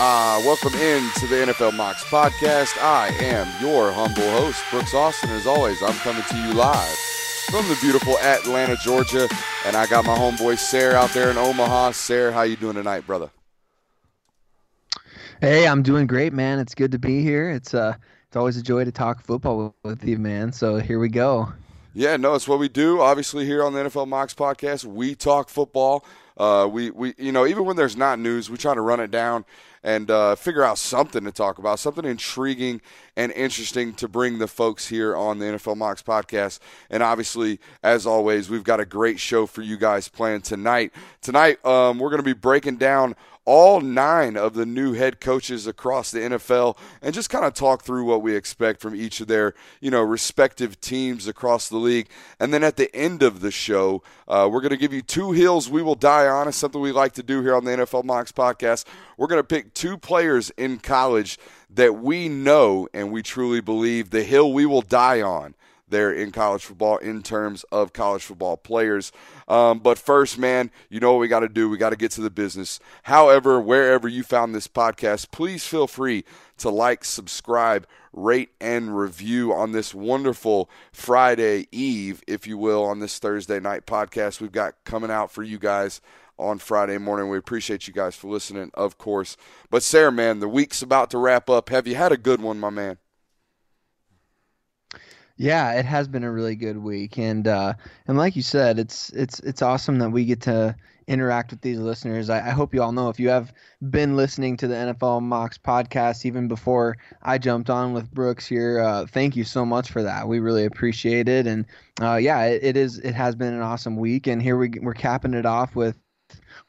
Uh, welcome in to the NFL Mocks podcast. I am your humble host, Brooks Austin. As always, I'm coming to you live from the beautiful Atlanta, Georgia, and I got my homeboy Sayre out there in Omaha. Sayre, how you doing tonight, brother? Hey, I'm doing great, man. It's good to be here. It's uh, it's always a joy to talk football with you, man. So here we go. Yeah, no, it's what we do. Obviously, here on the NFL Mocks podcast, we talk football. Uh, we, we, you know, even when there's not news, we try to run it down and uh, figure out something to talk about, something intriguing and interesting to bring the folks here on the NFL Mocks podcast. And obviously, as always, we've got a great show for you guys planned tonight. Tonight, um, we're going to be breaking down all nine of the new head coaches across the NFL and just kind of talk through what we expect from each of their, you know, respective teams across the league. And then at the end of the show, uh, we're going to give you two hills we will die on. It's something we like to do here on the NFL Mocks podcast. We're going to pick two players in college that we know and we truly believe the hill we will die on there in college football in terms of college football players. Um, but first, man, you know what we got to do? We got to get to the business. However, wherever you found this podcast, please feel free to like, subscribe, rate, and review on this wonderful Friday Eve, if you will, on this Thursday night podcast we've got coming out for you guys on Friday morning. We appreciate you guys for listening, of course. But, Sayre, man, the week's about to wrap up. Have you had a good one, my man? Yeah, it has been a really good week, and uh, and like you said, it's it's it's awesome that we get to interact with these listeners. I, I, hope you all know if you have been listening to the NFL Mocks podcast even before I jumped on with Brooks here, uh, thank you so much for that. We really appreciate it, and uh, yeah, it, it is it has been an awesome week, and here we we're capping it off with.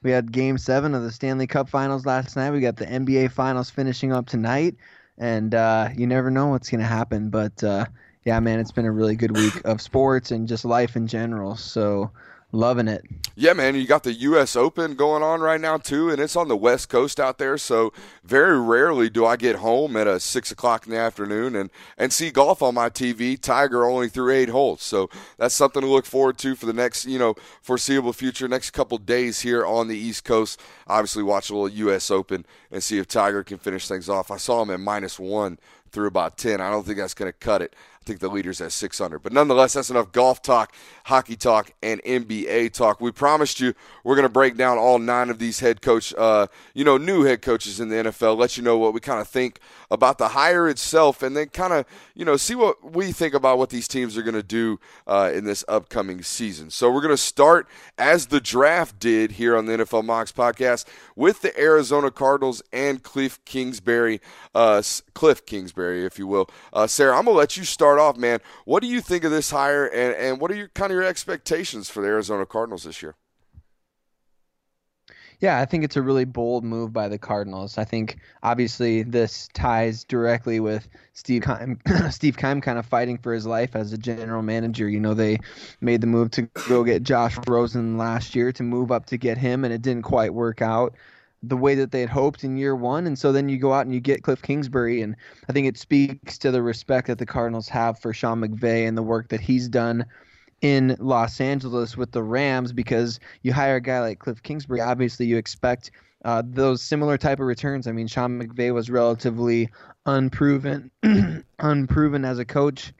We had Game Seven of the Stanley Cup Finals last night. We got the NBA Finals finishing up tonight, and uh, you never know what's going to happen. But uh, yeah, man, it's been a really good week of sports and just life in general. So loving it. Yeah, man, you got the U.S. Open going on right now too, and it's on the West Coast out there. So very rarely do I get home at a six o'clock in the afternoon and and see golf on my TV. Tiger only through eight holes, so that's something to look forward to for the next you know foreseeable future. Next couple days here on the East Coast. Obviously, watch a little U.S. Open and see if Tiger can finish things off. I saw him at minus one through about 10. I don't think that's going to cut it think the leader's at 600. But nonetheless, that's enough golf talk, hockey talk, and NBA talk. We promised you we're going to break down all nine of these head coach, uh, you know, new head coaches in the NFL. Let you know what we kind of think about the hire itself, and then kind of, you know, see what we think about what these teams are going to do uh, in this upcoming season. So we're going to start as the draft did here on the NFL Mocks podcast with the Arizona Cardinals and Cliff Kingsbury, uh, Cliff Kingsbury, if you will. Uh, Sayre, I'm going to let you start off, man, what do you think of this hire, and, and what are your kind of your expectations for the Arizona Cardinals this year? Yeah, I think it's a really bold move by the Cardinals. I think obviously this ties directly with Steve Keim, Steve Keim kind of fighting for his life as a general manager. You know, they made the move to go get Josh Rosen last year to move up to get him, and it didn't quite work out. The way that they had hoped in year one. And so then you go out and you get Cliff Kingsbury. And I think it speaks to the respect that the Cardinals have for Sean McVay and the work that he's done in Los Angeles with the Rams because you hire a guy like Cliff Kingsbury. Obviously, you expect uh, those similar type of returns. I mean, Sean McVay was relatively unproven, unproven as a coach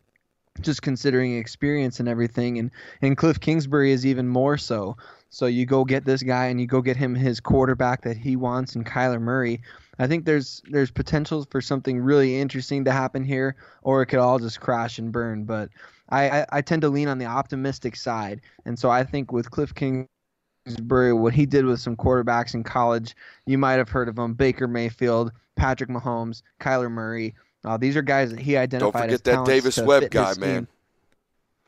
just considering experience and everything and and Cliff Kingsbury is even more so. So you go get this guy and you go get him his quarterback that he wants and Kyler Murray. I think there's there's potential for something really interesting to happen here, or it could all just crash and burn. But I, I, I tend to lean on the optimistic side, and so I think with Cliff Kingsbury, what he did with some quarterbacks in college, you might have heard of them: Baker Mayfield, Patrick Mahomes, Kyler Murray. Uh, these are guys that he identified. As. Don't forget that Davis Webb guy, man.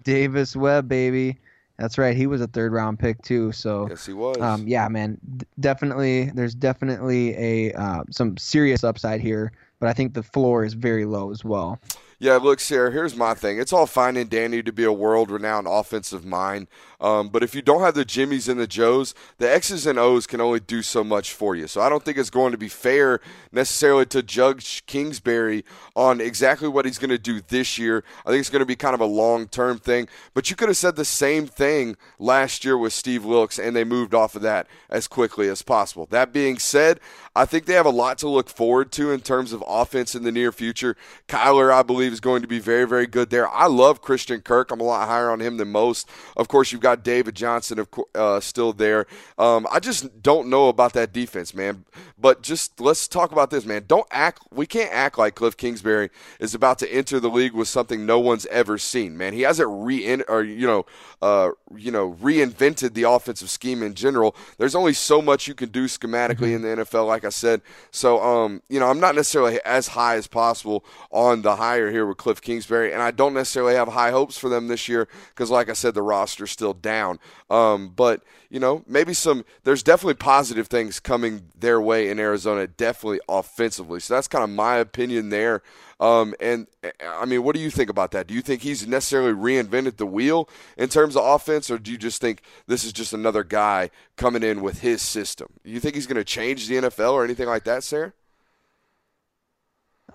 Davis Webb, baby. That's right. He was a third round pick too. So yes, he was. Um, yeah, man. D- definitely, there's definitely a uh, some serious upside here, but I think the floor is very low as well. Yeah, look, Sayre, here's my thing. It's all fine and dandy to be a world renowned offensive mind. Um, but if you don't have the Jimmies and the Joes, the X's and O's can only do so much for you. So I don't think it's going to be fair necessarily to judge Kingsbury on exactly what he's going to do this year. I think it's going to be kind of a long term thing. But you could have said the same thing last year with Steve Wilks, and they moved off of that as quickly as possible. That being said, I think they have a lot to look forward to in terms of offense in the near future. Kyler, I believe, is going to be very, very good there. I love Christian Kirk. I'm a lot higher on him than most. Of course, you've got got David Johnson of uh, still there. Um, I just don't know about that defense, man. But just let's talk about this, man. Don't act. We can't act like Cliff Kingsbury is about to enter the league with something no one's ever seen, man. He hasn't re or you know, uh, you know, reinvented the offensive scheme in general. There's only so much you can do schematically mm-hmm. in the NFL, like I said. So, um, you know, I'm not necessarily as high as possible on the hire here with Cliff Kingsbury, and I don't necessarily have high hopes for them this year because, like I said, the roster's still down. Um, but you know, maybe some. There's definitely positive things coming their way in Arizona, definitely offensively. So that's kind of my opinion there. Um, and I mean, what do you think about that? Do you think he's necessarily reinvented the wheel in terms of offense, or do you just think this is just another guy coming in with his system? Do you think he's going to change the NFL or anything like that, Sayre?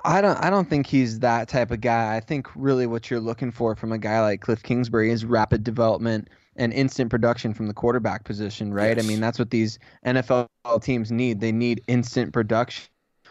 I don't I don't think he's that type of guy. I think really what you're looking for from a guy like Cliff Kingsbury is rapid development and instant production from the quarterback position, right? Yes. I mean, that's what these NFL teams need. They need instant production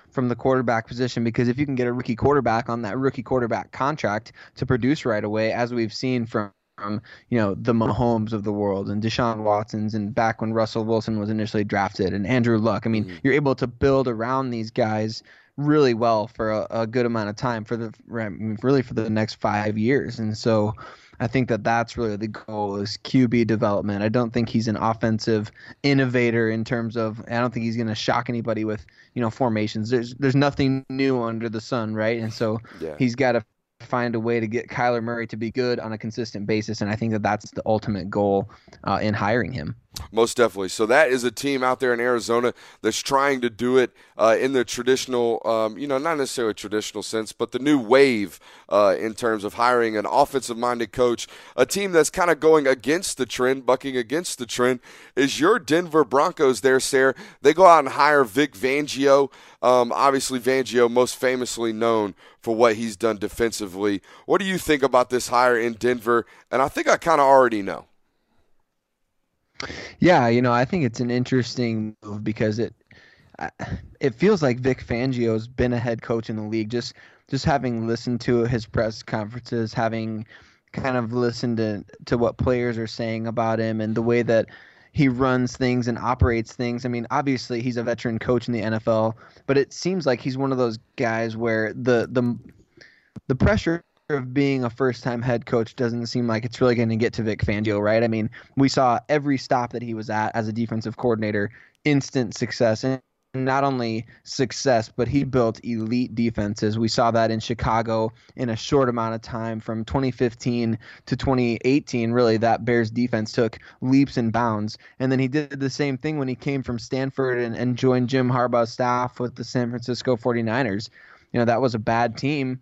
from the quarterback position because if you can get a rookie quarterback on that rookie quarterback contract to produce right away, as we've seen from from you know the Mahomes of the world and Deshaun Watson's and back when Russell Wilson was initially drafted and Andrew Luck. I mean, mm-hmm. you're able to build around these guys really well for a, a good amount of time for the really for the next five years, and so. I think that that's really the goal is QB development. I don't think he's an offensive innovator in terms of. I don't think he's going to shock anybody with you know formations. There's there's nothing new under the sun, right? And so yeah. he's got to find a way to get Kyler Murray to be good on a consistent basis, and I think that that's the ultimate goal uh, in hiring him. Most definitely. So that is a team out there in Arizona that's trying to do it uh, in the traditional, um, you know, not necessarily traditional sense, but the new wave uh, in terms of hiring an offensive-minded coach. A team that's kind of going against the trend, bucking against the trend, is your Denver Broncos. There, Sayre. They go out and hire Vic Fangio. Um, obviously, Fangio most famously known for what he's done defensively. What do you think about this hire in Denver? And I think I kind of already know. Yeah, you know, I think it's an interesting move because it it feels like Vic Fangio's been a head coach in the league. Just just having listened to his press conferences, having kind of listened to to what players are saying about him and the way that he runs things and operates things. I mean, obviously he's a veteran coach in the NFL, but it seems like he's one of those guys where the the the pressure of being a first time head coach doesn't seem like it's really going to get to Vic Fangio, right? I mean, we saw every stop that he was at as a defensive coordinator, instant success. And not only success, but he built elite defenses. We saw that in Chicago in a short amount of time from 2015 to 2018. Really, that Bears defense took leaps and bounds. And then he did the same thing when he came from Stanford and, and joined Jim Harbaugh's staff with the San Francisco 49ers. You know, that was a bad team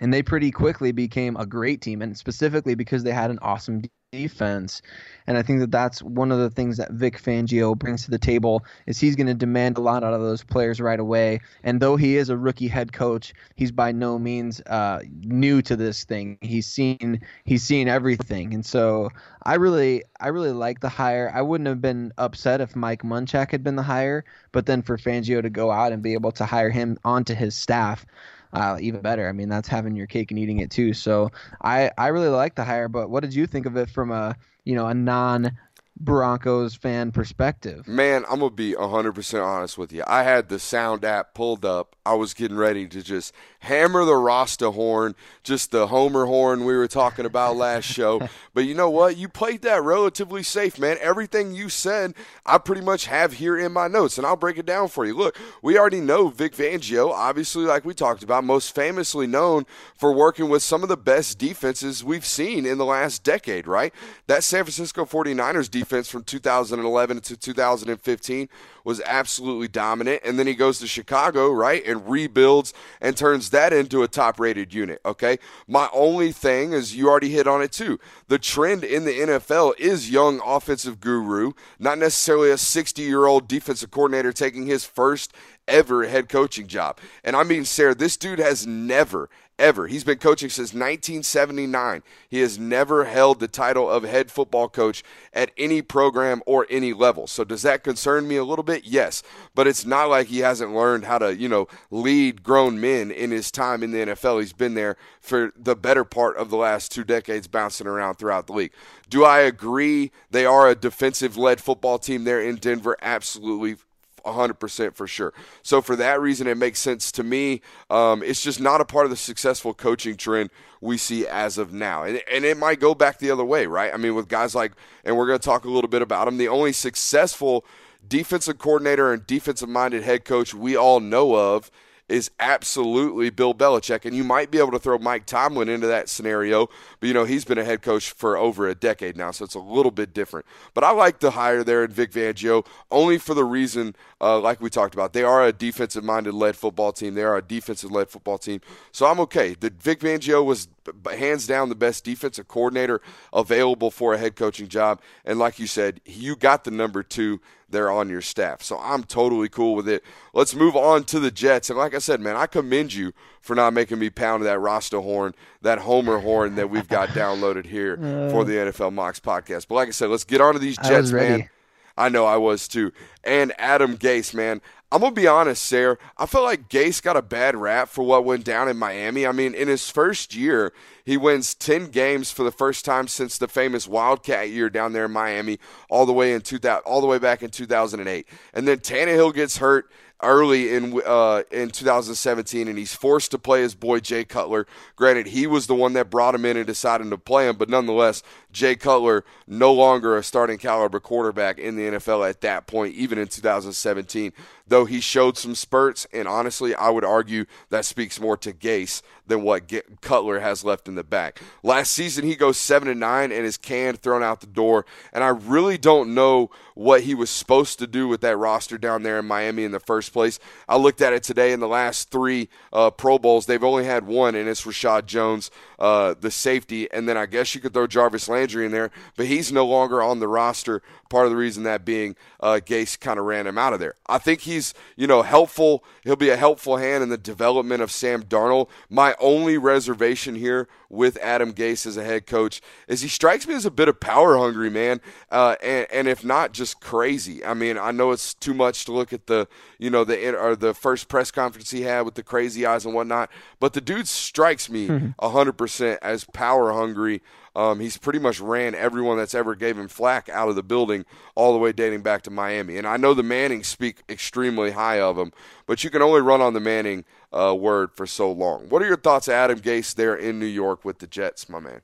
and they pretty quickly became a great team, and specifically because they had an awesome defense. And I think that that's one of the things that Vic Fangio brings to the table is he's going to demand a lot out of those players right away. And though he is a rookie head coach, he's by no means uh, new to this thing. He's seen he's seen everything, and so I really I really like the hire. I wouldn't have been upset if Mike Munchak had been the hire, but then for Fangio to go out and be able to hire him onto his staff uh, even better. I mean, that's having your cake and eating it too. So I, I really like the hire, but what did you think of it from a you know a non Broncos fan perspective. Man, I'm going to be 100% honest with you. I had the sound app pulled up. I was getting ready to just hammer the Rasta horn, just the Homer horn we were talking about last show. but you know what? You played that relatively safe, man. Everything you said, I pretty much have here in my notes, and I'll break it down for you. Look, we already know Vic Fangio, obviously, like we talked about, most famously known for working with some of the best defenses we've seen in the last decade, right? That San Francisco 49ers defense defense from 2011 to 2015 was absolutely dominant. And then he goes to Chicago, right, and rebuilds and turns that into a top rated unit. Okay. My only thing is you already hit on it too. The trend in the NFL is young offensive guru, not necessarily a 60 year old defensive coordinator taking his first ever head coaching job. And I mean, Sayre, this dude has never, ever. He's been coaching since 1979. He has never held the title of head football coach at any program or any level. So does that concern me a little bit? Yes. But it's not like he hasn't learned how to, you know, lead grown men in his time in the NFL. He's been there for the better part of the last two decades bouncing around throughout the league. Do I agree they are a defensive led football team there in Denver? Absolutely 100% for sure. So, for that reason, it makes sense to me. Um, it's just not a part of the successful coaching trend we see as of now. And, and it might go back the other way, right? I mean, with guys like, and we're going to talk a little bit about them, the only successful defensive coordinator and defensive minded head coach we all know of is absolutely Bill Belichick. And you might be able to throw Mike Tomlin into that scenario, but you know, he's been a head coach for over a decade now, so it's a little bit different. But I like the hire there in Vic Fangio only for the reason, uh, like we talked about, they are a defensive minded led football team. They are a defensive led football team. So I'm okay. The Vic Fangio was hands down the best defensive coordinator available for a head coaching job. And like you said, you got the number two there on your staff. So I'm totally cool with it. Let's move on to the Jets. And like I said, man, I commend you for not making me pound that Rasta horn, that Homer horn that we've got downloaded here uh, for the NFL Mocks podcast. But like I said, let's get on to these Jets, man. I know I was too. And Adam Gase, man. I'm gonna be honest, Sayre. I feel like Gase got a bad rap for what went down in Miami. I mean, in his first year, he wins 10 games for the first time since the famous Wildcat year down there in Miami, all the way in 2000, all the way back in 2008. And then Tannehill gets hurt early in uh, in 2017, and he's forced to play his boy Jay Cutler. Granted, he was the one that brought him in and decided to play him, but nonetheless, Jay Cutler no longer a starting caliber quarterback in the NFL at that point, even in 2017. Though he showed some spurts, and honestly, I would argue that speaks more to Gase than what Cutler has left in the back. Last season, he goes seven and nine and is canned, thrown out the door. And I really don't know what he was supposed to do with that roster down there in Miami in the first place. I looked at it today. In the last three uh, Pro Bowls, they've only had one, and it's Reshad Jones, uh, the safety. And then I guess you could throw Jarvis Landry in there, but he's no longer on the roster. Part of the reason that being uh, Gase kind of ran him out of there. I think he's you know helpful. He'll be a helpful hand in the development of Sam Darnold. My only reservation here with Adam Gase as a head coach is he strikes me as a bit of power hungry man, uh, and, and if not just crazy. I mean, I know it's too much to look at the you know the or the first press conference he had with the crazy eyes and whatnot, but the dude strikes me hundred percent as power hungry. Um, he's pretty much ran everyone that's ever gave him flack out of the building, all the way dating back to Miami. And I know the Mannings speak extremely high of him, but you can only run on the Manning uh, word for so long. What are your thoughts, Adam Gase, there in New York with the Jets, my man?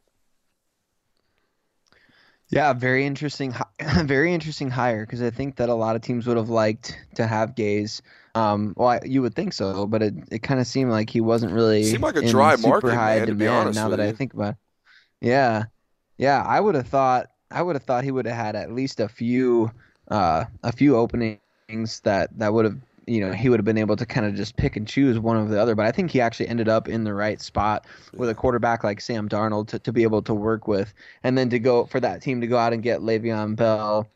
Yeah, very interesting, very interesting hire because I think that a lot of teams would have liked to have Gase. Um, well, I, you would think so, but it, it kind of seemed like he wasn't really seemed like a dry market, high man, demand. now that you. I think about, it. Yeah, yeah, I would have thought I would have thought he would have had at least a few uh, a few openings that that would have you know he would have been able to kind of just pick and choose one or the other. But I think he actually ended up in the right spot with a quarterback like Sam Darnold to, to be able to work with, and then to go for that team to go out and get Le'Veon Bell.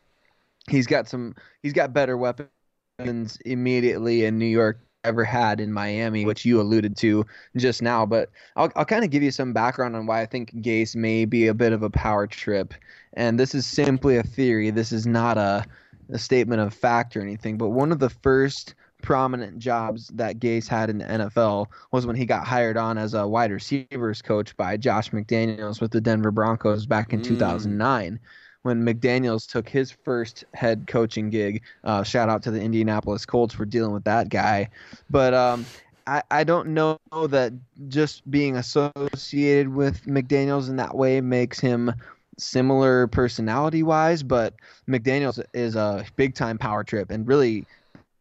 He's got some. He's got better weapons immediately in New York ever had in Miami, which you alluded to just now. But I'll, I'll kind of give you some background on why I think Gase may be a bit of a power trip. And this is simply a theory. This is not a, a statement of fact or anything. But one of the first prominent jobs that Gase had in the NFL was when he got hired on as a wide receivers coach by Josh McDaniels with the Denver Broncos back in mm. 2009 when McDaniels took his first head coaching gig. Uh, shout out to the Indianapolis Colts for dealing with that guy. But um, I, I don't know that just being associated with McDaniels in that way makes him similar personality wise, but McDaniels is a big time power trip and really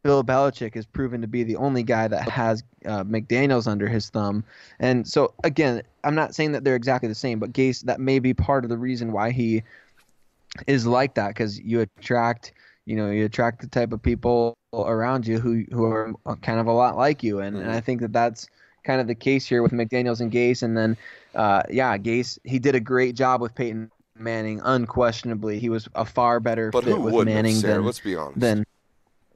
Bill Belichick has proven to be the only guy that has uh, McDaniels under his thumb. And so again, I'm not saying that they're exactly the same, but Gase that may be part of the reason why he is like that because you attract you know you attract the type of people around you who who are kind of a lot like you. And, mm-hmm. and I think that that's kind of the case here with McDaniels and Gase. And then uh, yeah Gase he did a great job with Peyton Manning unquestionably. He was a far better but fit with Manning than let's be honest. than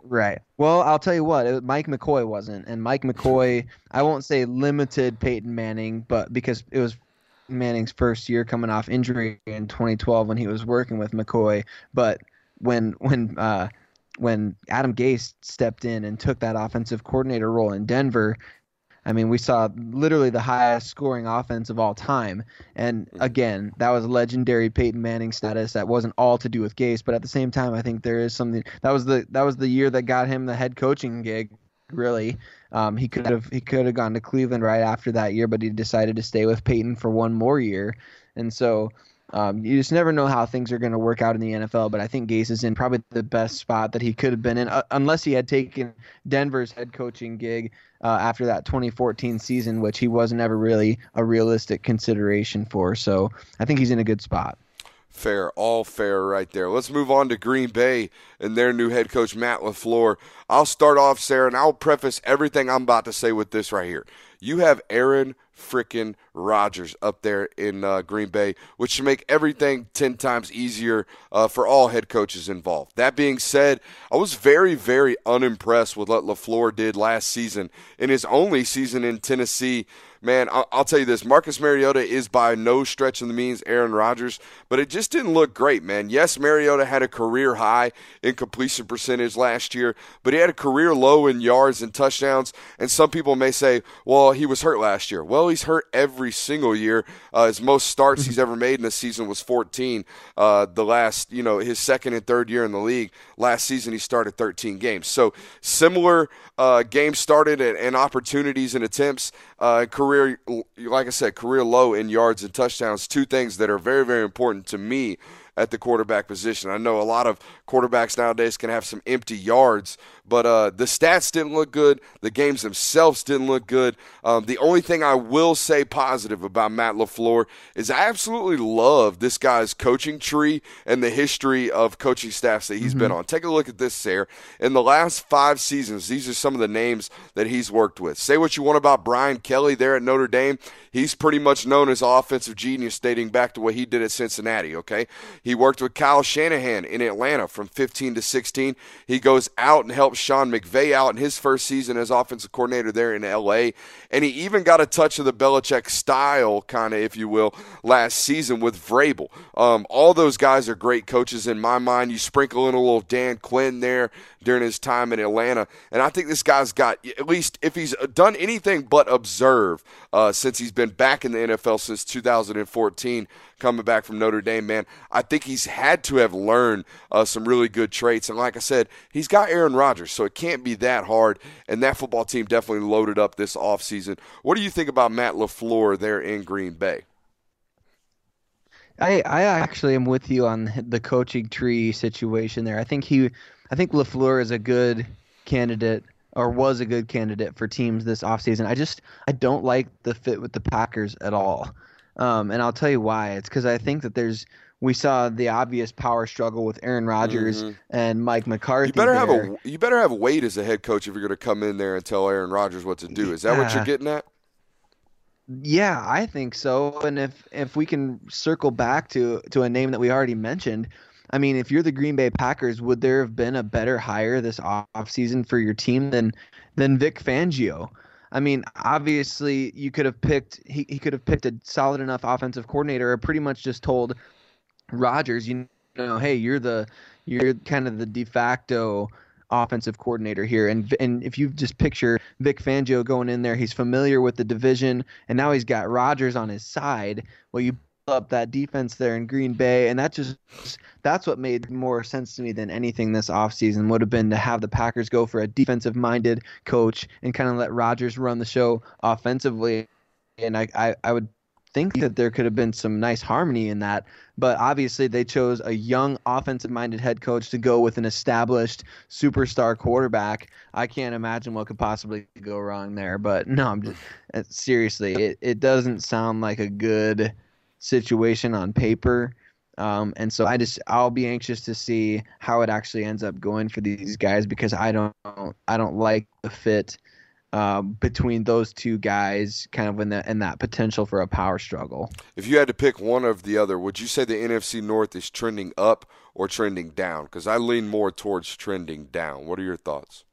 Right. Well, I'll tell you what, it, Mike McCoy wasn't, and Mike McCoy, I won't say limited Peyton Manning, but because it was Manning's first year coming off injury in 2012 when he was working with McCoy, but when when uh, when Adam Gase stepped in and took that offensive coordinator role in Denver, I mean, we saw literally the highest scoring offense of all time. And again, that was legendary Peyton Manning status. That wasn't all to do with Gase, but at the same time, I think there is something that was the that was the year that got him the head coaching gig really. Um, he could have he could have gone to Cleveland right after that year, but he decided to stay with Peyton for one more year, and so um, you just never know how things are going to work out in the NFL. But I think Gase is in probably the best spot that he could have been in, uh, unless he had taken Denver's head coaching gig uh, after that 2014 season, which he wasn't ever really a realistic consideration for. So I think he's in a good spot. Fair, all fair right there. Let's move on to Green Bay and their new head coach, Matt LaFleur. I'll start off, Sayre, and I'll preface everything I'm about to say with this right here. You have Aaron freaking Rodgers up there in uh, Green Bay, which should make everything 10 times easier uh, for all head coaches involved. That being said, I was very, very unimpressed with what LaFleur did last season in his only season in Tennessee man, I'll, I'll, tell you this: Marcus Mariota is by no stretch of the means Aaron Rodgers, but it just didn't look great, man. Yes, Mariota had a career high in completion percentage last year, but he had a career low in yards and touchdowns. And some people may say, well, he was hurt last year. Well, he's hurt every single year. Uh, his most starts he's ever made in a season was 14. Uh, the last, you know, his second and third year in the league. Last season he started 13 games. So similar uh, games started and, and, opportunities and attempts. Uh, career, like I said, career low in yards and touchdowns. Two things that are very, very important to me at the quarterback position. I know a lot of quarterbacks nowadays can have some empty yards, but uh, the stats didn't look good. The games themselves didn't look good. Um, the only thing I will say positive about Matt LaFleur is I absolutely love this guy's coaching tree and the history of coaching staffs that he's mm-hmm. been on. Take a look at this, Sayre. In the last five seasons, these are some of the names that he's worked with. Say what you want about Brian Kelly there at Notre Dame. He's pretty much known as offensive genius dating back to what he did at Cincinnati, okay? He worked with Kyle Shanahan in Atlanta from 15 to 16. He goes out and helps Sean McVay out in his first season as offensive coordinator there in LA. And he even got a touch of the Belichick style, kind of, if you will, last season with Vrabel. Um, all those guys are great coaches in my mind. You sprinkle in a little Dan Quinn there during his time in Atlanta. And I think this guy's got, at least if he's done anything but observe uh, since he's been back in the NFL since 2014, coming back from Notre Dame, man. I think he's had to have learned uh, some really good traits. And like I said, he's got Aaron Rodgers, so it can't be that hard. And that football team definitely loaded up this offseason. What do you think about Matt LaFleur there in Green Bay? I, I actually am with you on the coaching tree situation there. I think he, I think LaFleur is a good candidate or was a good candidate for teams this offseason. I just I don't like the fit with the Packers at all. Um, and I'll tell you why. It's because I think that there's we saw the obvious power struggle with Aaron Rodgers mm-hmm. and Mike McCarthy. You better there. have a you better have weight as a head coach if you're going to come in there and tell Aaron Rodgers what to do. Is that yeah. what you're getting at? Yeah, I think so. And if if we can circle back to to a name that we already mentioned, I mean, if you're the Green Bay Packers, would there have been a better hire this offseason for your team than than Vic Fangio? I mean, obviously you could have picked he, he could have picked a solid enough offensive coordinator or pretty much just told Rodgers, you know, hey, you're the you're kind of the de facto offensive coordinator here. And and if you just picture Vic Fangio going in there, he's familiar with the division, and now he's got Rodgers on his side. Well, you up that defense there in Green Bay, and that just that's what made more sense to me than anything this offseason would have been to have the Packers go for a defensive minded coach and kind of let Rodgers run the show offensively. And I, I, I would think that there could have been some nice harmony in that. But obviously, they chose a young, offensive minded head coach to go with an established superstar quarterback. I can't imagine what could possibly go wrong there. But no, I'm just uh, seriously, it, it doesn't sound like a good situation on paper. Um, and so I just I'll be anxious to see how it actually ends up going for these guys because I don't I don't like the fit um, between those two guys, kind of in that in that potential for a power struggle. If you had to pick one of the other, would you say the NFC North is trending up or trending down? Because I lean more towards trending down. What are your thoughts?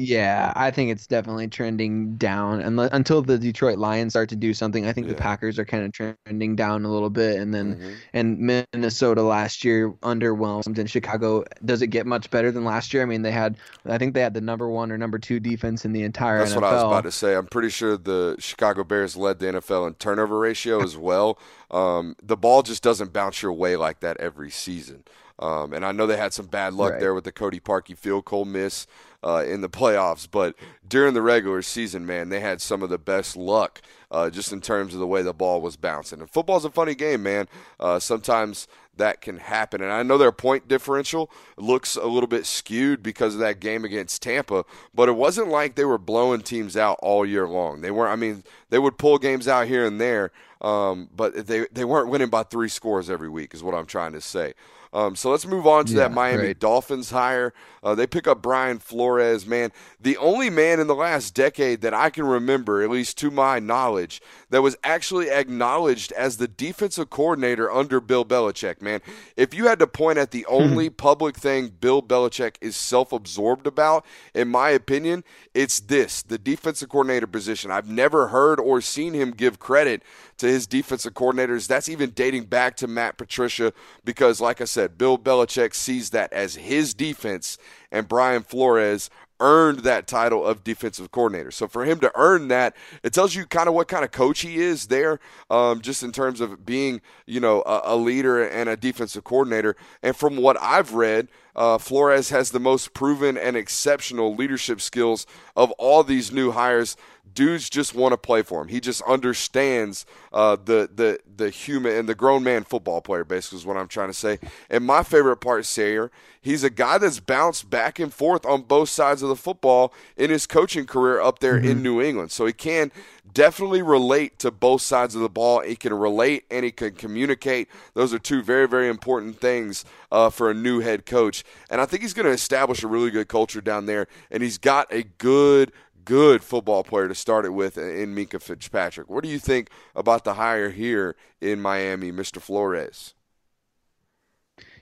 Yeah, I think it's definitely trending down and until the Detroit Lions start to do something. I think yeah. the Packers are kind of trending down a little bit, and then mm-hmm. and Minnesota last year underwhelmed, and Chicago does it get much better than last year? I mean, they had I think they had the number one or number two defense in the entire. That's NFL. what I was about to say. I'm pretty sure the Chicago Bears led the NFL in turnover ratio as well. Um, the ball just doesn't bounce your way like that every season. Um, and I know they had some bad luck right. there with the Cody Parkey field goal miss uh, in the playoffs, but during the regular season, man, they had some of the best luck uh, just in terms of the way the ball was bouncing. And football's a funny game, man. Uh, sometimes that can happen. And I know their point differential looks a little bit skewed because of that game against Tampa, but it wasn't like they were blowing teams out all year long. They weren't. I mean, they would pull games out here and there, um, but they they weren't winning by three scores every week. Is what I'm trying to say. Um, so let's move on to yeah, that Miami. Dolphins hire. Uh, they pick up Brian Flores, man. The only man in the last decade that I can remember, at least to my knowledge, that was actually acknowledged as the defensive coordinator under Bill Belichick, man. If you had to point at the hmm. only public thing Bill Belichick is self absorbed about, in my opinion, it's this the defensive coordinator position. I've never heard or seen him give credit to his defensive coordinators. That's even dating back to Matt Patricia because, like I said, Bill Belichick sees that as his defense, and Brian Flores earned that title of defensive coordinator. So for him to earn that, it tells you kind of what kind of coach he is there, um, just in terms of being, you know, a, a, leader and a defensive coordinator. And from what I've read, uh, Flores has the most proven and exceptional leadership skills of all these new hires dudes just want to play for him. He just understands uh, the the the human and the grown man football player. Basically, is what I'm trying to say. And my favorite part, Sayre, he's a guy that's bounced back and forth on both sides of the football in his coaching career up there mm-hmm. in New England. So he can definitely relate to both sides of the ball. He can relate and he can communicate. Those are two very very important things uh, for a new head coach. And I think he's going to establish a really good culture down there. And he's got a good good football player to start it with in Minkah Fitzpatrick. What do you think about the hire here in Miami, Mr. Flores?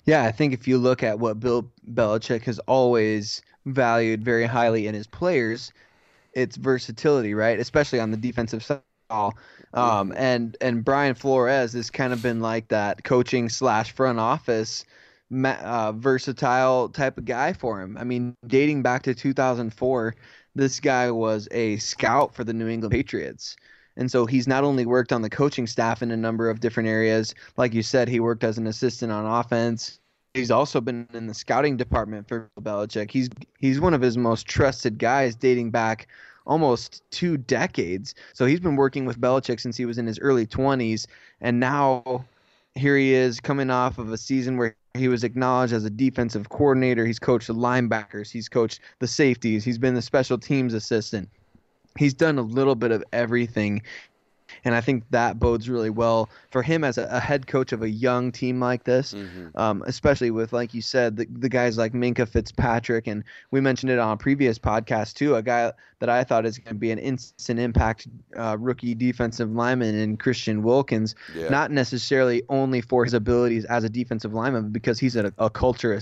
Yeah, I think if you look at what Bill Belichick has always valued very highly in his players, it's versatility, right? Especially on the defensive side. Um, and and Brian Flores has kind of been like that coaching slash front office uh, versatile type of guy for him. I mean, dating back to 2004, this guy was a scout for the New England Patriots. And so he's not only worked on the coaching staff in a number of different areas, like you said, he worked as an assistant on offense. He's also been in the scouting department for Belichick. He's he's one of his most trusted guys dating back almost two decades. So he's been working with Belichick since he was in his early 20s and now here he is coming off of a season where he was acknowledged as a defensive coordinator. He's coached the linebackers. He's coached the safeties. He's been the special teams assistant. He's done a little bit of everything. And I think that bodes really well for him as a, a head coach of a young team like this, Mm-hmm. um, especially with like you said the, the guys like Minkah Fitzpatrick, and we mentioned it on a previous podcast too. A guy that I thought is going to be an instant impact uh, rookie defensive lineman in Christian Wilkins, Yeah. not necessarily only for his abilities as a defensive lineman, because he's a, a culture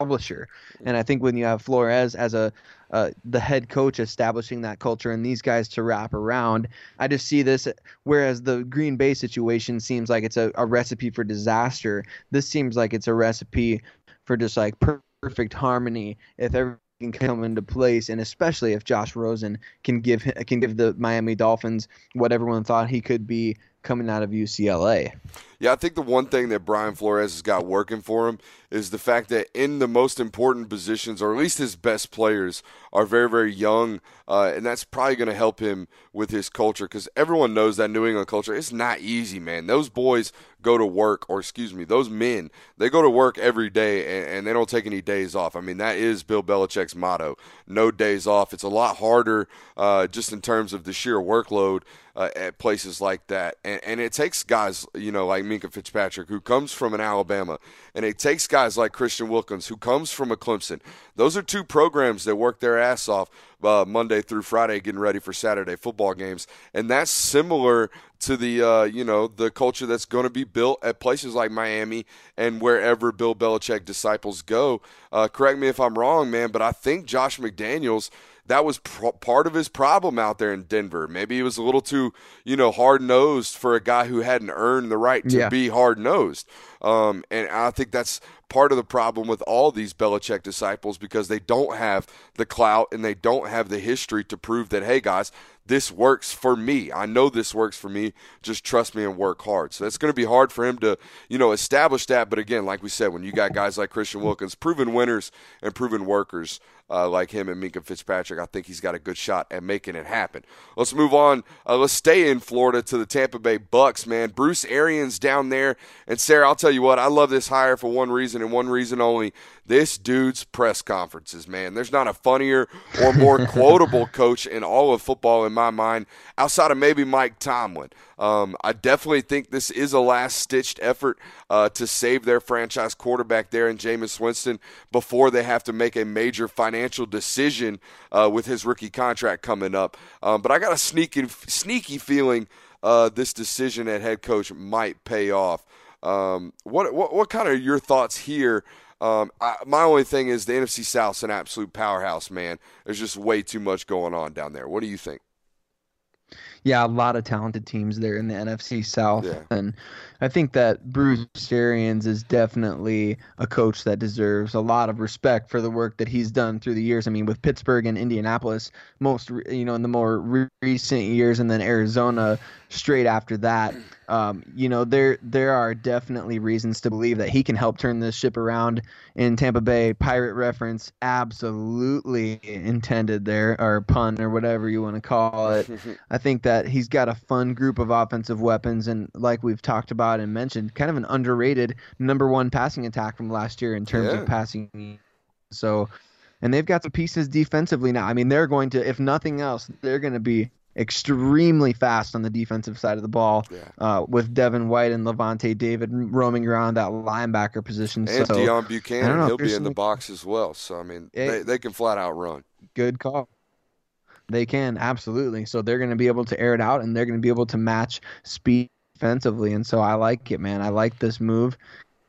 establisher. And I think when you have Flores as a uh, the head coach establishing that culture and these guys to wrap around, I just see this. Whereas the Green Bay situation seems like it's a, a recipe for disaster, this seems like it's a recipe for just like per- perfect harmony if everything can come into place, and especially if Josh Rosen can give can give the Miami Dolphins what everyone thought he could be coming out of UCLA. Yeah, I think the one thing that Brian Flores has got working for him is the fact that in the most important positions, or at least his best players, are very, very young, uh, and that's probably going to help him with his culture because everyone knows that New England culture. It's not easy, man. Those boys go to work, or excuse me, those men, they go to work every day and, and they don't take any days off. I mean, that is Bill Belichick's motto no days off. It's a lot harder uh, just in terms of the sheer workload uh, at places like that. And, and it takes guys, you know, like Minkah Fitzpatrick, who comes from an Alabama, and it takes guys like Christian Wilkins, who comes from a Clemson. Those are two programs that work their ass off uh, Monday through Friday, getting ready for Saturday football games, and that's similar to the uh, you know the culture that's going to be built at places like Miami and wherever Bill Belichick disciples go. Uh, correct me if I'm wrong, man, but I think Josh McDaniels that was pr- part of his problem out there in Denver. Maybe he was a little too, you know, hard nosed for a guy who hadn't earned the right to Yeah. be hard nosed. Um, and I think that's part of the problem with all these Belichick disciples because they don't have the clout and they don't have the history to prove that, hey, guys, this works for me. I know this works for me. Just trust me and work hard. So it's going to be hard for him to, you know, establish that. But again, like we said, when you got guys like Christian Wilkins, proven winners and proven workers uh, like him and Minkah Fitzpatrick, I think he's got a good shot at making it happen. Let's move on. Uh, let's stay in Florida to the Tampa Bay Bucks, man. Bruce Arians down there, and Sayre, I'll tell you what, I love this hire for one reason and one reason only. This dude's press conferences, man. There's not a funnier or more quotable coach in all of football in my mind, outside of maybe Mike Tomlin. Um, I definitely think this is a last stitched effort uh, to save their franchise quarterback there in Jameis Winston before they have to make a major financial decision uh, with his rookie contract coming up. Um, but I got a sneaky, sneaky feeling uh, this decision at head coach might pay off. Um, what, what what kind of your thoughts here? Um, I, my only thing is the NFC South's an absolute powerhouse, man. There's just way too much going on down there. What do you think? Yeah, a lot of talented teams there in the NFC South, Yeah. and I think that Bruce Arians is definitely a coach that deserves a lot of respect for the work that he's done through the years. I mean, with Pittsburgh and Indianapolis, most you know in the more re- recent years, and then Arizona straight after that. Um, you know, there there are definitely reasons to believe that he can help turn this ship around in Tampa Bay. Pirate reference, absolutely intended there, or pun, or whatever you want to call it. I think that he's got a fun group of offensive weapons, and like we've talked about and mentioned, kind of an underrated number one passing attack from last year in terms Yeah. of passing. So, and they've got some pieces defensively now. I mean, they're going to, if nothing else, they're going to be extremely fast on the defensive side of the ball Yeah. uh, with Devin White and Lavonte David roaming around that linebacker position. And so, Deone Bucannon, know he'll be in the box as well. So I mean, Yeah. they, they can flat out run. good call. They can absolutely. So they're going to be able to air it out, and they're going to be able to match speed defensively. And so I like it, man. I like this move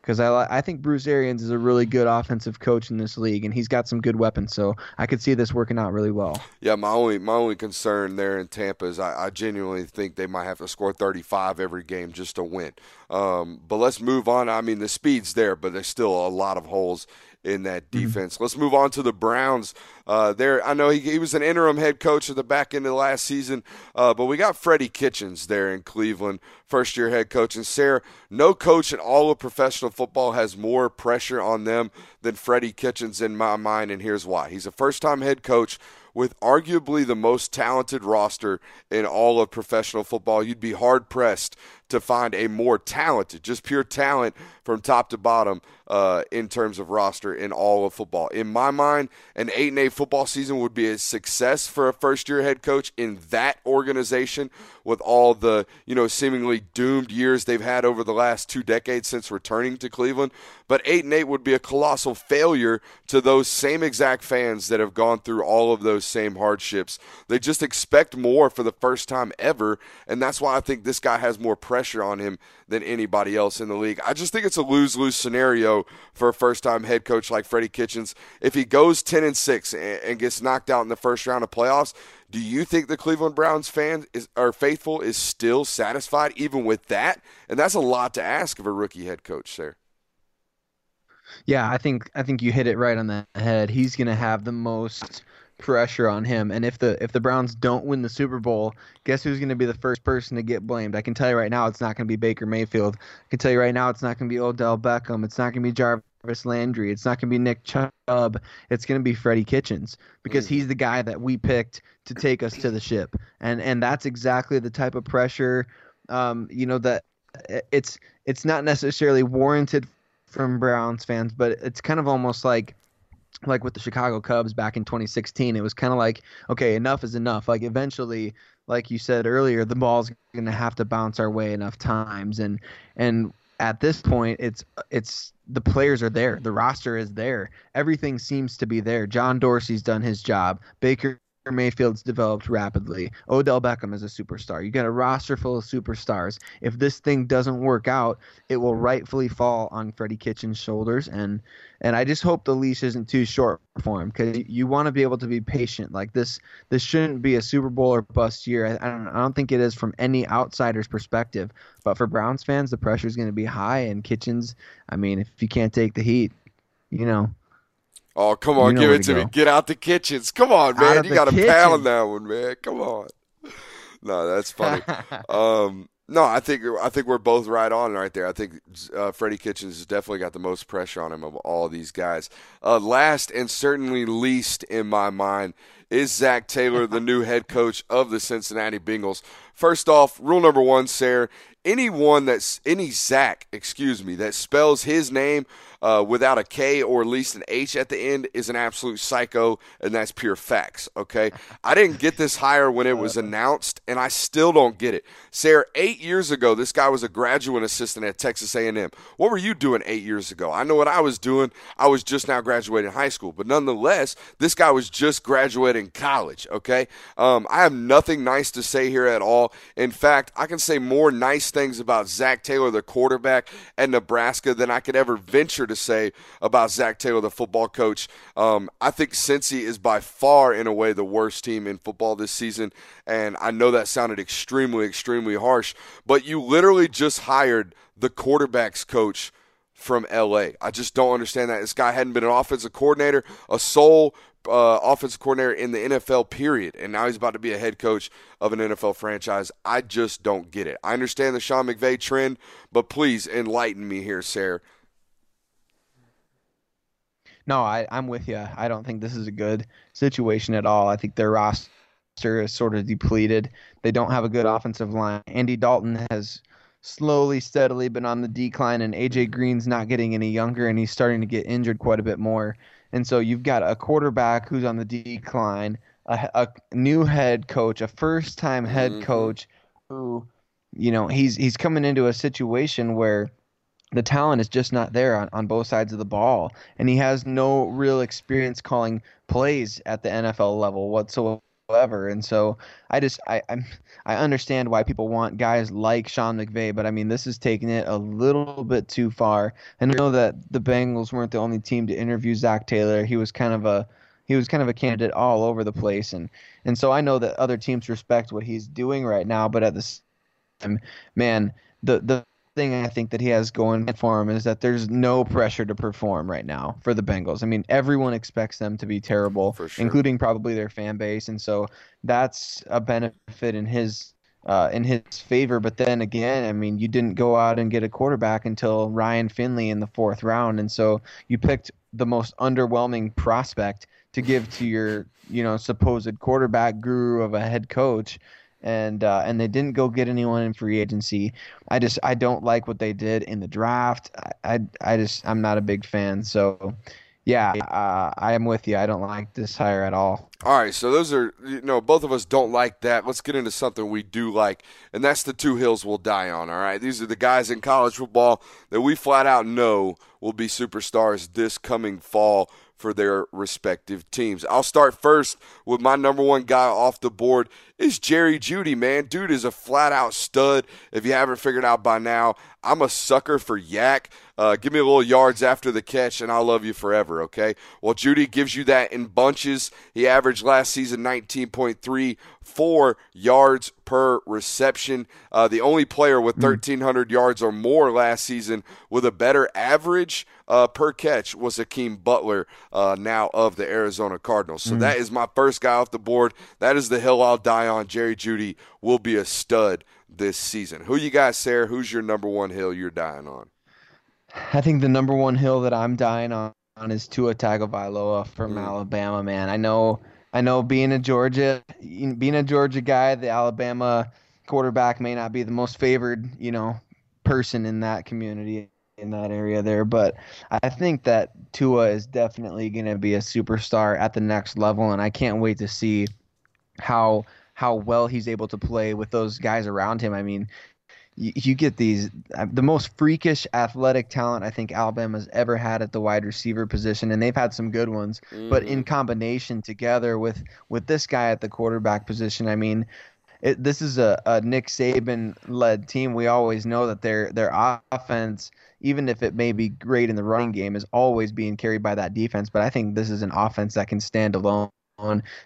because I I think Bruce Arians is a really good offensive coach in this league, and he's got some good weapons. So I could see this working out really well. Yeah, my only my only concern there in Tampa is I, I genuinely think they might have to score 35 every game just to win. Um, but let's move on. I mean, the speed's there, but there's still a lot of holes in that defense. Let's move on to the Browns. Uh, there, I know he, he was an interim head coach at the back end of last season, uh, but we got Freddie Kitchens there in Cleveland, first year head coach. And Sayre, no coach in all of professional football has more pressure on them than Freddie Kitchens in my mind, and here's why. He's a first time head coach with arguably the most talented roster in all of professional football. You'd be hard pressed to find a more talented, just pure talent from top to bottom uh, in terms of roster in all of football. In my mind, an eight and eight football season would be a success for a first year head coach in that organization with all the you know seemingly doomed years they've had over the last two decades since returning to Cleveland. But eight and eight would be a colossal failure to those same exact fans that have gone through all of those same hardships. They just expect more for the first time ever, and that's why I think this guy has more pressure on him than anybody else in the league. I just think it's a lose lose scenario for a first time head coach like Freddie Kitchens. If he goes 10 and 6 and gets knocked out in the first round of playoffs, do you think the Cleveland Browns fan is, faithful is still satisfied even with that? And that's a lot to ask of a rookie head coach there. Yeah, I think I think you hit it right on the head. He's going to have the most pressure on him. And if the if the Browns don't win the Super Bowl, guess who's going to be the first person to get blamed? I can tell you right now, it's not going to be Baker Mayfield. I can tell you right now, it's not going to be Odell Beckham. It's not going to be Jarvis Landry. It's not going to be Nick Chubb. It's going to be Freddie Kitchens because mm. he's the guy that we picked to take us to the ship. And and that's exactly the type of pressure, um, you know that it's it's not necessarily warranted from Browns fans, but it's kind of almost like like with the Chicago Cubs back in 2016, it was kind of like, okay, enough is enough. Like eventually, like you said earlier, the ball's going to have to bounce our way enough times, and and at this point, it's it's the players are there, the roster is there, everything seems to be there. John Dorsey's done his job. Baker Mayfield's developed rapidly. Odell Beckham is a superstar. You got a roster full of superstars. If this thing doesn't work out, it will rightfully fall on Freddie Kitchens' shoulders. And and I just hope the leash isn't too short for him because you want to be able to be patient. Like this, this shouldn't be a Super Bowl or bust year. I, I don't, I don't think it is from any outsider's perspective. But for Browns fans, the pressure is going to be high. And Kitchens, I mean, if you can't take the heat, you know, Oh, come on, you know give it to, me. Get out the kitchens. Come on, man. You got a pound that one, man. Come on. No, that's funny. um, no, I think I think we're both right on right there. I think uh, Freddie Kitchens has definitely got the most pressure on him of all these guys. Uh, last and certainly least in my mind is Zac Taylor, the new head coach of the Cincinnati Bengals. First off, rule number one, Sarah, anyone that's any Zach, excuse me, that spells his name uh, without a K or at least an H at the end is an absolute psycho, and that's pure facts. Okay, I didn't get this hire when it was announced, and I still don't get it. Sarah, eight years ago, this guy was a graduate assistant at Texas A&M. What were you doing eight years ago? I know what I was doing. I was just now graduating high school, but nonetheless, this guy was just graduating college. Okay, um, I have nothing nice to say here at all. In fact, I can say more nice things about Zac Taylor, the quarterback at Nebraska, than I could ever venture to say about Zac Taylor, the football coach. Um, I think Cincy is by far, in a way, the worst team in football this season. And I know that sounded extremely, extremely harsh, but you literally just hired the quarterback's coach from LA. I just don't understand that. This guy hadn't been an offensive coordinator, a sole uh, offensive coordinator in the NFL, period. And now he's about to be a head coach of an NFL franchise. I just don't get it. I understand the Sean McVay trend, but please enlighten me here, Sarah. No, I, I'm with you. I don't think this is a good situation at all. I think their roster is sort of depleted. They don't have a good offensive line. Andy Dalton has slowly, steadily been on the decline, and AJ Green's not getting any younger, and he's starting to get injured quite a bit more. And so you've got a quarterback who's on the decline, a, a new head coach, a first-time head mm-hmm. coach who, you know, he's he's coming into a situation where the talent is just not there on, on both sides of the ball. And he has no real experience calling plays at the NFL level whatsoever. And so I just I I'm, I understand why people want guys like Sean McVay, but I mean this is taking it a little bit too far. And I know that the Bengals weren't the only team to interview Zac Taylor. He was kind of a he was kind of a candidate all over the place and and so I know that other teams respect what he's doing right now, but at the same time, man, the the thing I think that he has going for him is that there's no pressure to perform right now for the Bengals. I mean, everyone expects them to be terrible, sure. including probably their fan base, and so that's a benefit in his uh, in his favor. But then again, I mean, you didn't go out and get a quarterback until Ryan Finley in the fourth round, and so you picked the most underwhelming prospect to give to your you know supposed quarterback guru of a head coach and uh, and they didn't go get anyone in free agency. I just I don't like what they did in the draft. I I, I just I'm not a big fan. So yeah, uh, I am with you. I don't like this hire at all. All right, so those are you know both of us don't like that. Let's get into something we do like, and that's the two hills we'll die on. All right, these are the guys in college football that we flat out know will be superstars this coming fall for their respective teams. I'll start first with my number one guy off the board is Jerry Jeudy, man. Dude is a flat out stud. If you haven't figured out by now, I'm a sucker for YAC. Uh, give me a little yards after the catch, and I'll love you forever, okay? Well, Jeudy gives you that in bunches. He averaged last season 19.34 yards per reception. Uh, the only player with 1,300 yards or more last season with a better average uh, per catch was Hakeem Butler, uh, now of the Arizona Cardinals. So mm. that is my first guy off the board. That is the hill I'll die on. Jerry Jeudy will be a stud this season. Who you got, Sarah? Who's your number one hill you're dying on? I think the number one hill that I'm dying on is Tua Tagovailoa from mm. Alabama. Man, I know, I know, being a Georgia, being a Georgia guy, the Alabama quarterback may not be the most favored, you know, person in that community in that area there. But I think that Tua is definitely going to be a superstar at the next level, and I can't wait to see how how well he's able to play with those guys around him. I mean, you, you get these uh, the most freakish athletic talent I think Alabama's ever had at the wide receiver position, and they've had some good ones. Mm-hmm. But in mm-hmm. combination together with with this guy at the quarterback position, I mean. It, this is a, a Nick Saban led team. We always know that their their offense even if it may be great in the running game, is always being carried by that defense. But I think this is an offense that can stand alone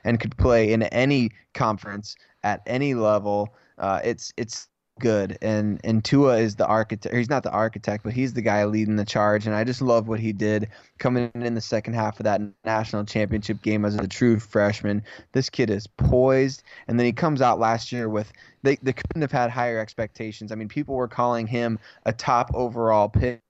and could play in any conference at any level. Uh, it's it's good. And and Tua is the architect he's not the architect but he's the guy leading the charge. And I just love what he did coming in the second half of that national championship game as a true freshman. This kid is poised. And then he comes out last year with they, they couldn't have had higher expectations. I mean people were calling him a top overall pick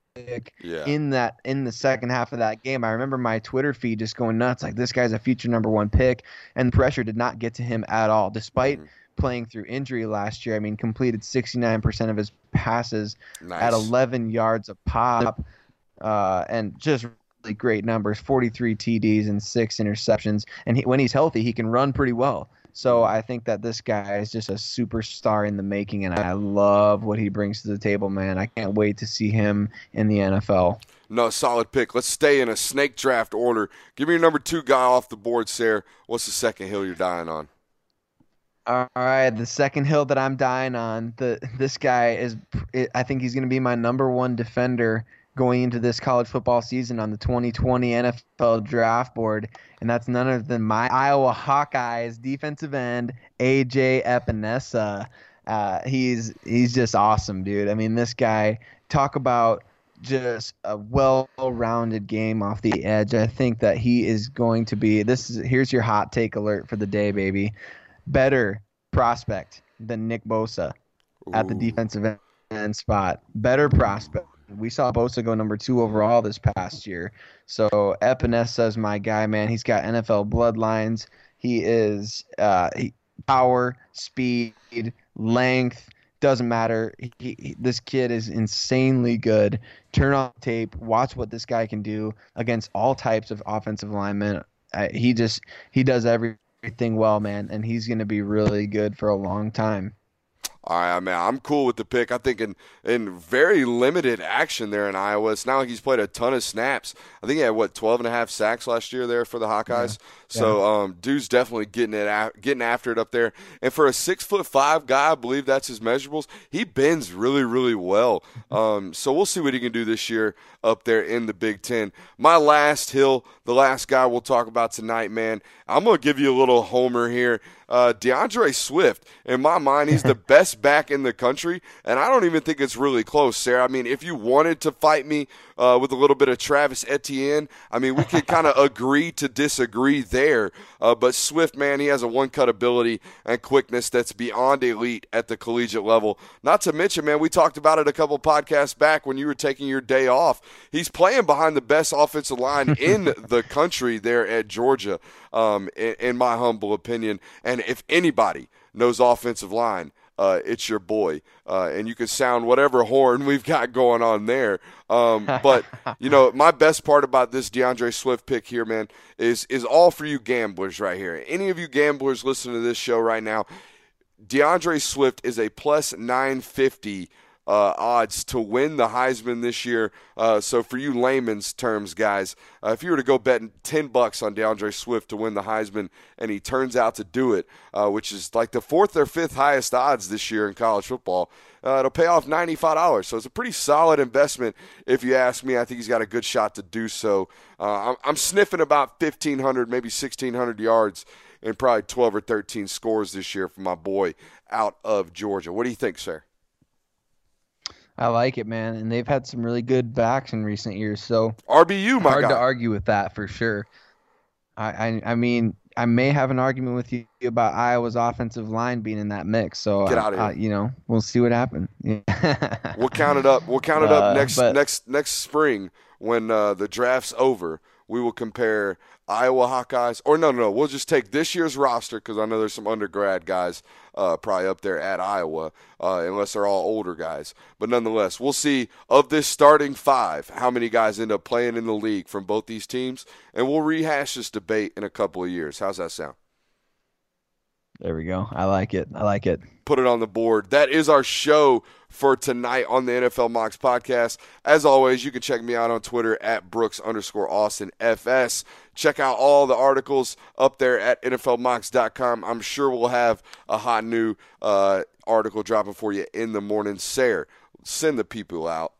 yeah. in that in the second half of that game. I remember my Twitter feed just going nuts like this guy's a future number 1 pick and the pressure did not get to him at all despite mm-hmm playing through injury last year. I mean, completed 69% of his passes nice. at 11 yards a pop, uh, and just really great numbers 43 TDs and six interceptions. And he, when he's healthy, he can run pretty well. So I think that this guy is just a superstar in the making, and I love what he brings to the table, man. I can't wait to see him in the NFL. No, solid pick. Let's stay in a snake draft order. Give me your number two guy off the board, Sarah. What's the second hill you're dying on? All right, the second hill that I'm dying on. The this guy is, I think he's going to be my number one defender going into this college football season on the 2020 NFL Draft Board, and that's none other than my Iowa Hawkeyes defensive end AJ Epenesa. Uh, he's he's just awesome, dude. I mean, this guy talk about just a well-rounded game off the edge. I think that he is going to be. This is here's your hot take alert for the day, baby better prospect than Nick Bosa Ooh. at the defensive end spot. Better prospect. We saw Bosa go number two overall this past year. So Epenesa is my guy, man. He's got NFL bloodlines. He is uh, he, power, speed, length. Doesn't matter. He, he, this kid is insanely good. Turn on tape. Watch what this guy can do against all types of offensive linemen. Uh, he just he does everything well, man, and he's going to be really good for a long time. All right, man, I'm cool with the pick. I think in, in very limited action there in Iowa. It's not like he's played a ton of snaps. I think he had what 12 and a half sacks last year there for the Hawkeyes. Yeah. So um, dude's definitely getting it getting after it up there. And for a six foot five guy, I believe that's his measurables. He bends really really well. Um, so we'll see what he can do this year up there in the Big Ten. My last hill, the last guy we'll talk about tonight, man. I'm gonna give you a little homer here. Uh, D'Andre Swift, in my mind, he's the best back in the country, and I don't even think it's really close, Sarah. I mean, if you wanted to fight me uh, with a little bit of Travis Etienne, I mean, we could kind of agree to disagree there. Uh, but Swift, man, he has a one cut ability and quickness that's beyond elite at the collegiate level. Not to mention, man, we talked about it a couple podcasts back when you were taking your day off. He's playing behind the best offensive line in the country there at Georgia, um, in, in my humble opinion. And if anybody knows offensive line, uh, it's your boy. Uh, and you can sound whatever horn we've got going on there. Um, but, you know, my best part about this D'Andre Swift pick here, man, is, is all for you gamblers right here. Any of you gamblers listening to this show right now, D'Andre Swift is a plus 950 uh, odds to win the Heisman this year. Uh, so for you layman's terms, guys, uh, if you were to go bet ten bucks on D'Andre Swift to win the Heisman, and he turns out to do it, uh, which is like the fourth or fifth highest odds this year in college football, uh, it'll pay off ninety five dollars. So it's a pretty solid investment, if you ask me. I think he's got a good shot to do so. Uh, I'm, I'm sniffing about fifteen hundred, maybe sixteen hundred yards. And probably 12 or 13 scores this year for my boy out of Georgia. What do you think, sir? I like it, man, and they've had some really good backs in recent years. So RBU, my hard guy. to argue with that for sure. I, I, I mean, I may have an argument with you about Iowa's offensive line being in that mix. So get out of here. Uh, you know, we'll see what happens. we'll count it up. We'll count it up uh, next but, next next spring when uh, the draft's over. We will compare Iowa Hawkeyes, or no, no, no, we'll just take this year's roster because I know there's some undergrad guys uh, probably up there at Iowa, uh, unless they're all older guys. But nonetheless, we'll see of this starting five how many guys end up playing in the league from both these teams, and we'll rehash this debate in a couple of years. How's that sound? There we go. I like it. I like it. Put it on the board. That is our show for tonight on the NFL Mocks podcast. As always, you can check me out on Twitter at Brooks underscore Austin FS. Check out all the articles up there at NFLMocks.com. I'm sure we'll have a hot new uh, article dropping for you in the morning. Sarah, send the people out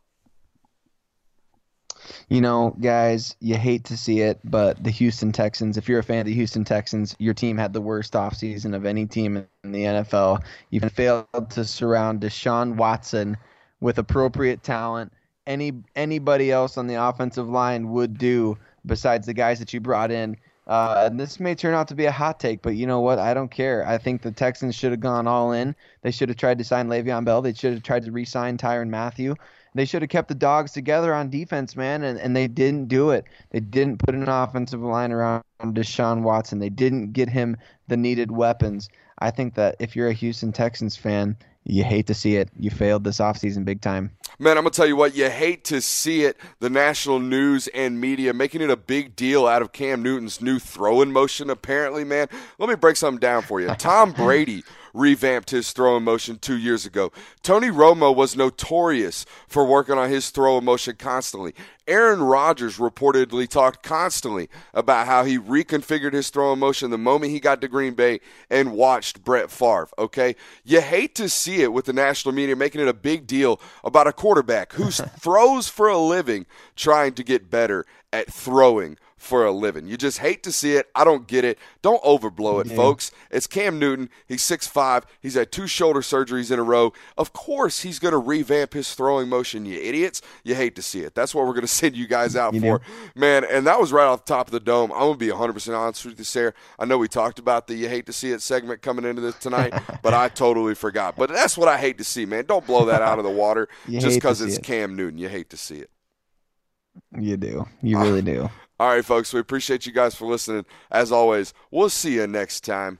you know, guys, you hate to see it, but the Houston Texans, if you're a fan of the Houston Texans, your team had the worst offseason of any team in the NFL. You've failed to surround Deshaun Watson with appropriate talent. Any anybody else on the offensive line would do besides the guys that you brought in. Uh, and this may turn out to be a hot take, but you know what? I don't care. I think the Texans should have gone all in. They should have tried to sign Le'Veon Bell. They should have tried to re-sign Tyrann Mathieu. They should have kept the dogs together on defense, man, and, and they didn't do it. They didn't put an offensive line around Deshaun Watson. They didn't get him the needed weapons. I think that if you're a Houston Texans fan, you hate to see it. You failed this offseason big time. Man, I'm going to tell you what, you hate to see it. The national news and media making it a big deal out of Cam Newton's new throwing motion, apparently, man. Let me break something down for you. Tom Brady revamped his throwing motion two years ago. Tony Romo was notorious for working on his throwing motion constantly. Aaron Rodgers reportedly talked constantly about how he reconfigured his throwing motion the moment he got to Green Bay and watched Brett Favre. Okay, you hate to see it with the national media making it a big deal about a quarterback who throws for a living trying to get better at throwing for a living. You just hate to see it. I don't get it. Don't overblow it, yeah. folks. It's Cam Newton. He's 6'5. He's had two shoulder surgeries in a row. Of course, he's going to revamp his throwing motion, you idiots. You hate to see it. That's what we're going to send you guys out you for. Do. Man, and that was right off the top of the dome. I'm going to be 100% honest with you, Sarah. I know we talked about the you hate to see it segment coming into this tonight, but I totally forgot. But that's what I hate to see, man. Don't blow that out of the water just because it's it. Cam Newton. You hate to see it. You do. You really do. All right, folks, we appreciate you guys for listening. As always, we'll see you next time.